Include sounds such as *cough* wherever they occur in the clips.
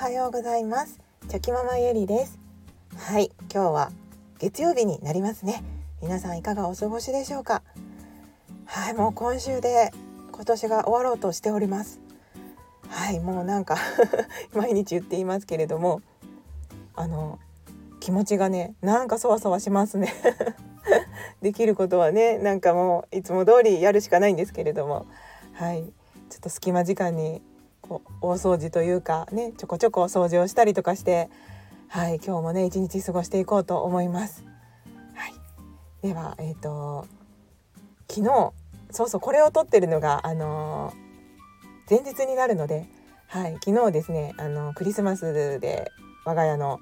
はようございます。チョキママゆりです。はい今日は月曜日になりますね。皆さんいかがお過ごしでしょうか？はいもう今週で今年が終わろうとしております。はいもうなんか *laughs* 毎日言っていますけれどもあの気持ちがねなんかそわそわしますね。*laughs* できることはねなんかもういつも通りやるしかないんですけれども。はいちょっと隙間時間にこう大掃除というかねちょこちょこ掃除をしたりとかしてはい今日もね一日過ごしていこうと思います。はい、ではえっ、ー、と昨日そうそうこれを撮ってるのがあの、前日になるので、はい、昨日ですねあのクリスマスで我が家の、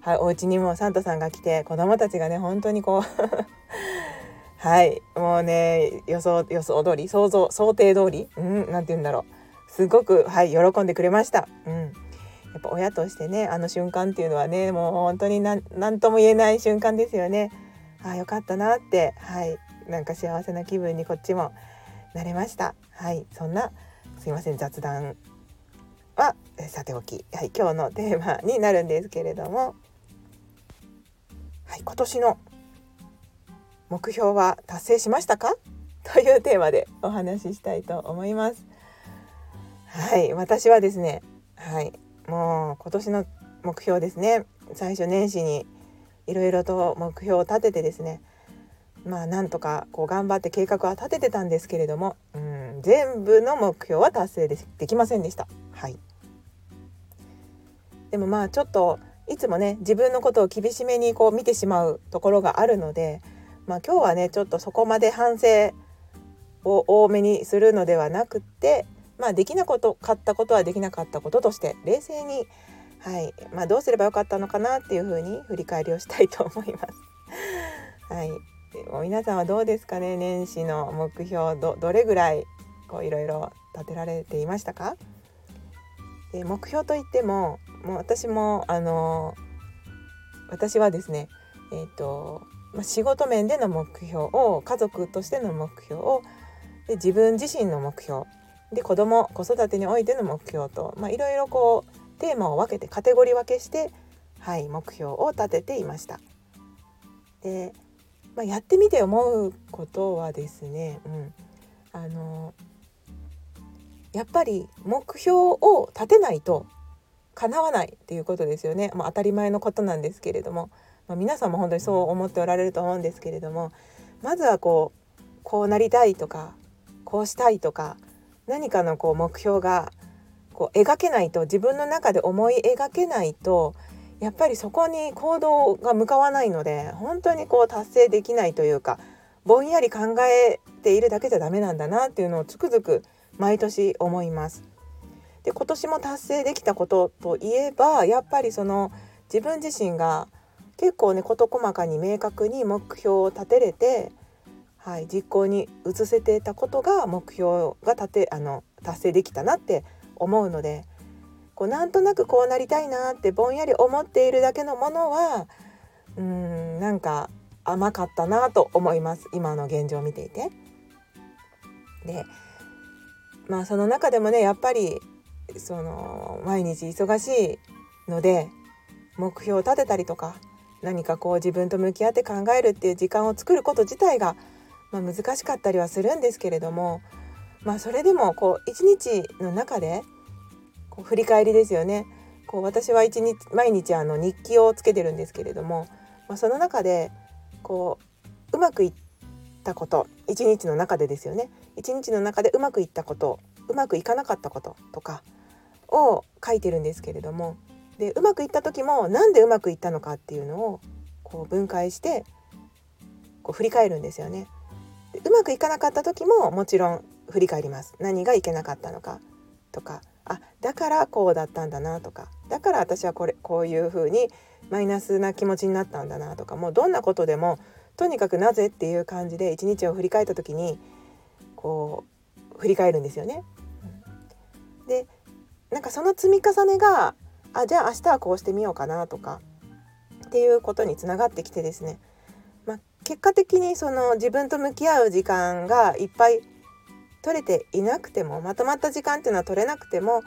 はい、お家にもサンタさんが来て子供たちがね本当にこう *laughs* はいもうね予想予想通り想像想定通りうんなんて言うんだろうすごくはい喜んでくれました。うん、やっぱ親としてねあの瞬間っていうのはねもう本当に何とも言えない瞬間ですよね。あよかったなってはいなんか幸せな気分にこっちもなれました。はいそんなすいません雑談はさておき、はい、今日のテーマになるんですけれども、はい、今年の目標は達成しましたか？というテーマでお話ししたいと思います。はい私はですねはいもう今年の目標ですね最初年始にいろいろと目標を立ててですねまあなんとかこう頑張って計画は立ててたんですけれども、うん、全部の目標は達成できませんでした。はいでもまあちょっといつもね自分のことを厳しめにこう見てしまうところがあるので、まあ、今日はねちょっとそこまで反省を多めにするのではなくってまあ、できなことかったことはできなかったこととして冷静に、はいまあ、どうすればよかったのかなっていうふうに振り返りをしたいと思います。*laughs* はい、もう皆さんはどうですかね年始の目標どどれぐらいこういろいろ立てられていましたか？で目標といってももう私もあの私はですねえっ、ー、と、まあ、仕事面での目標を家族としての目標をで自分自身の目標で子供子育てにおいての目標といろいろこうテーマを分けてカテゴリー分けして、はい、目標を立てていました。で、まあ、やってみて思うことはですね、うん、あのやっぱり目標を立てないと叶わないっていうことですよね、まあ、当たり前のことなんですけれども、まあ、皆さんも本当にそう思っておられると思うんですけれどもまずはこうこうなりたいとかこうしたいとか何かのこう目標がこう描けないと自分の中で思い描けないとやっぱりそこに行動が向かわないので本当にこう達成できないというかぼんやり考えているだけじゃダメなんだなっていうのをつくづく毎年思います。で今年も達成できたことといえばやっぱりその自分自身が結構ね事細かに明確に目標を立てれてはい、実行に移せてたことが目標が立てあの達成できたなって思うのでこうなんとなくこうなりたいなってぼんやり思っているだけのものはうんなんか甘かったなと思います今の現状を見ていて。でまあその中でもねやっぱりその毎日忙しいので目標を立てたりとか何かこう自分と向き合って考えるっていう時間を作ること自体がまあ、難しかったりはするんですけれども、まあ、それでもこう一日の中でこう振り返りですよねこう私は日毎日あの日記をつけてるんですけれども、まあ、その中でこううまくいったこと一日の中でですよね一日の中でうまくいったことうまくいかなかったこととかを書いてるんですけれどもでうまくいった時もなんでうまくいったのかっていうのをこう分解してこう振り返るんですよね。うまくいかなかった時ももちろん振り返ります。何がいけなかったのか。とかあだからこうだったんだなとか。だから私はこれこういう風にマイナスな気持ちになったんだなとか。もうどんなことでもとにかくなぜっていう感じで一日を振り返った時にこう振り返るんですよね。でなんかその積み重ねがあじゃあ明日はこうしてみようかなとかっていうことにつながってきてですね。結果的にその自分と向き合う時間がいっぱい取れていなくてもまとまった時間っていうのは取れなくても、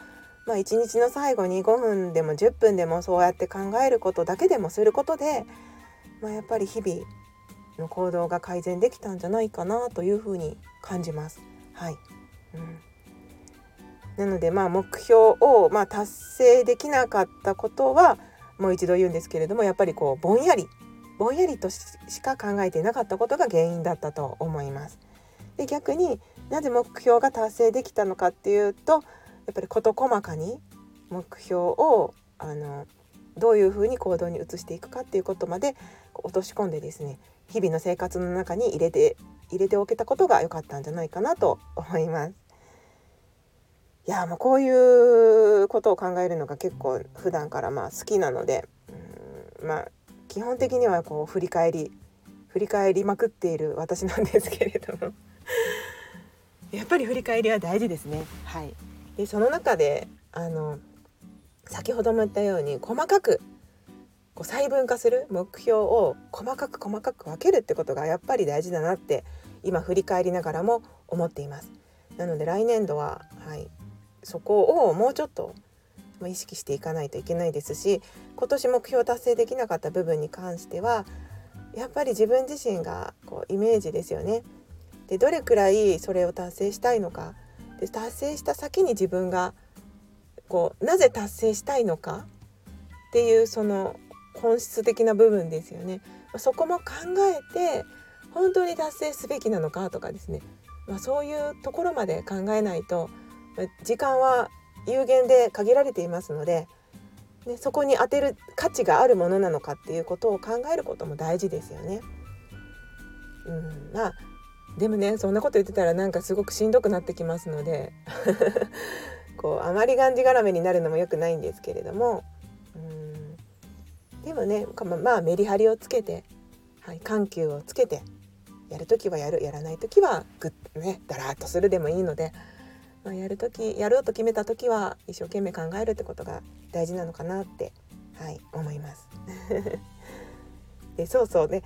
まあ、1日の最後に5分でも10分でもそうやって考えることだけでもすることで、まあ、やっぱり日々の行動が改善できたんじゃないかなというふうに感じます。はい、うんなのでまあ目標をま達成できなかったことはもう一度言うんですけれどもやっぱりこうぼんやりぼんやりとしか考えていなかったことが原因だったと思います。で逆になぜ目標が達成できたのかっていうとやっぱり事細かに目標をあのどういうふうに行動に移していくかっていうことまで落とし込んでですね日々の生活の中に入れて入れておけたことが良かったんじゃないかなと思います。いやもうこういうことを考えるのが結構普段からまあ好きなのでうんまあ基本的にはこう振り返り振り返りまくっている私なんですけれども *laughs* やっぱり振り返りは大事ですね。はい、でその中であの先ほども言ったように細かくこう細分化する目標を細かく細かく分けるってことがやっぱり大事だなって今振り返りながらも思っています。なので来年度は、はい、そこをもうちょっと意識していかないといけないですし今年目標達成できなかった部分に関してはやっぱり自分自身がこうイメージですよね。でどれくらいそれを達成したいのかで達成した先に自分がこうなぜ達成したいのかっていうその本質的な部分ですよね。そこも考えて本当に達成すべきなのかとかですね、まあ、そういうところまで考えないと時間は有限で限られていますので、ね、そこに当てる価値があるものなのかっていうことを考えることも大事ですよね。うん、まあでもねそんなこと言ってたらなんかすごくしんどくなってきますので *laughs* こうあまりがんじがらめになるのも良くないんですけれどもうんでもねまあメリハリをつけて、はい、緩急をつけてやる時はやるやらない時はぐっとねだらっとするでもいいのでまあ、やる時やろうと決めた時は一生懸命考えるってことが大事なのかなってはい思います。*laughs* でそうそうね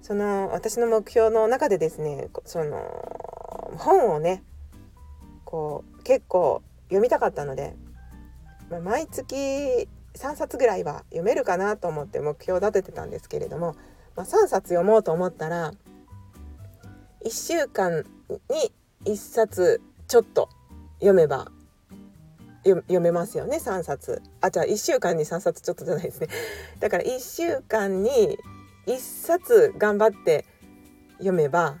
その私の目標の中でですねその本をねこう結構読みたかったので、まあ、毎月3冊ぐらいは読めるかなと思って目標を立ててたんですけれども、まあ、3冊読もうと思ったら1週間に1冊ちょっと読めば読めますよね3冊。あじゃあ1週間に3冊ちょっとじゃないですね。*laughs* だから1週間に1冊頑張って読めば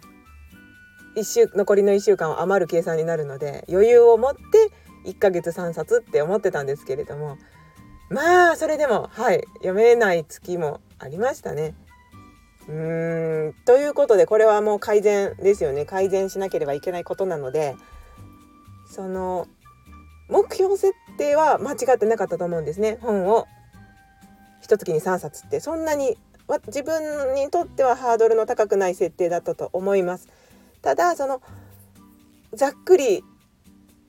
1週残りの1週間は余る計算になるので余裕を持って1ヶ月3冊って思ってたんですけれどもまあそれでもはい読めない月もありましたね。うーんということでこれはもう改善ですよね。改善しなければいけないことなのでその目標設定は間違ってなかったと思うんですね。本を。一月に3冊って。そんなに自分にとってはハードルの高くない設定だったと思います。ただそのざっくり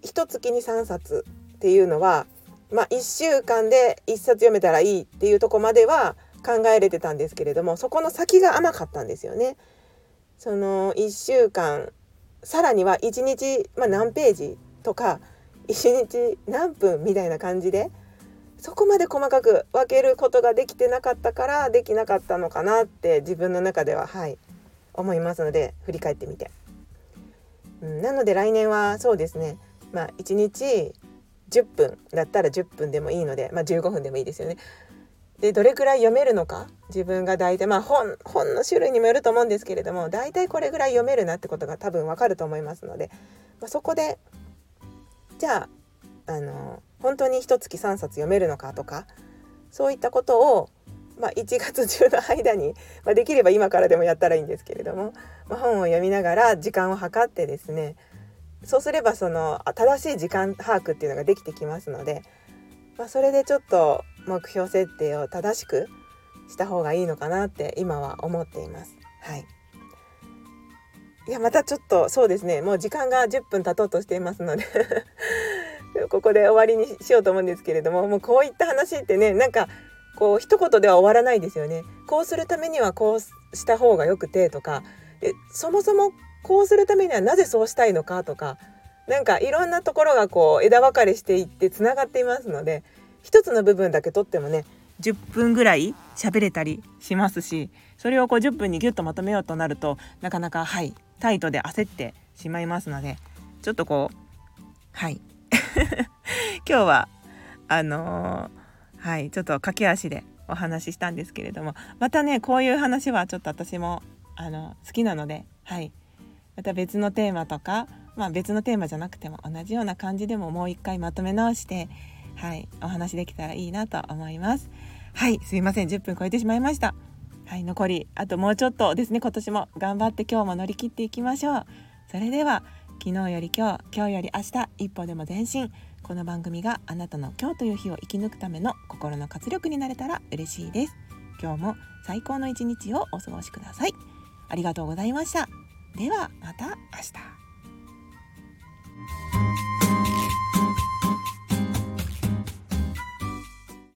一月に3冊っていうのはまあ1週間で1冊読めたらいいっていうとこまでは考えれてたんですけれどもそこの先が甘かったんですよね。その1週間さらには1日、まあ、何ページとか1日何分みたいな感じでそこまで細かく分けることができてなかったからできなかったのかなって自分の中でははい思いますので振り返ってみて、うん、なので来年はそうですねまあ1日10分だったら10分でもいいので、まあ、15分でもいいですよね。でどれくらい読めるのか自分が大体まあ本本の種類にもよると思うんですけれども大体これぐらい読めるなってことが多分わかると思いますので、まあ、そこでじゃああの本当に一月3冊読めるのかとかそういったことを、まあ、1月中の間に、まあ、できれば今からでもやったらいいんですけれども、まあ、本を読みながら時間を計ってですねそうすればその正しい時間把握っていうのができてきますので、まあ、それでちょっと目標設定を正しくした方がいいのかなって今は思っています。はいいやまたちょっとそうですね。もう時間が10分経とうとしていますので。*laughs* ここで終わりにしようと思うんですけれどももうこういった話ってねなんかこう一言では終わらないですよね。こうするためにはこうした方がよくてとか。でそもそもこうするためにはなぜそうしたいのかとか。なんかいろんなところがこう枝分かれしていってつながっていますので一つの部分だけとってもね10分ぐらい喋れたりしますしそれをこう10分にギュッとまとめようとなるとなかなかはいタイトで焦ってしまいますのでちょっとこうはい。*laughs* 今日はあのー、はいちょっと駆け足でお話ししたんですけれどもまたねこういう話はちょっと私もあの好きなのではい。また別のテーマとかまあ別のテーマじゃなくても同じような感じでももう一回まとめ直してはいお話できたらいいなと思います。はいすいません。10分超えてしまいました。はい残りあともうちょっとですね。今年も頑張って今日も乗り切っていきましょう。それでは昨日より今日今日より明日一歩でも前進。この番組があなたの今日という日を生き抜くための心の活力になれたら嬉しいです。今日も最高の一日をお過ごしください。ありがとうございました。ではまた明日。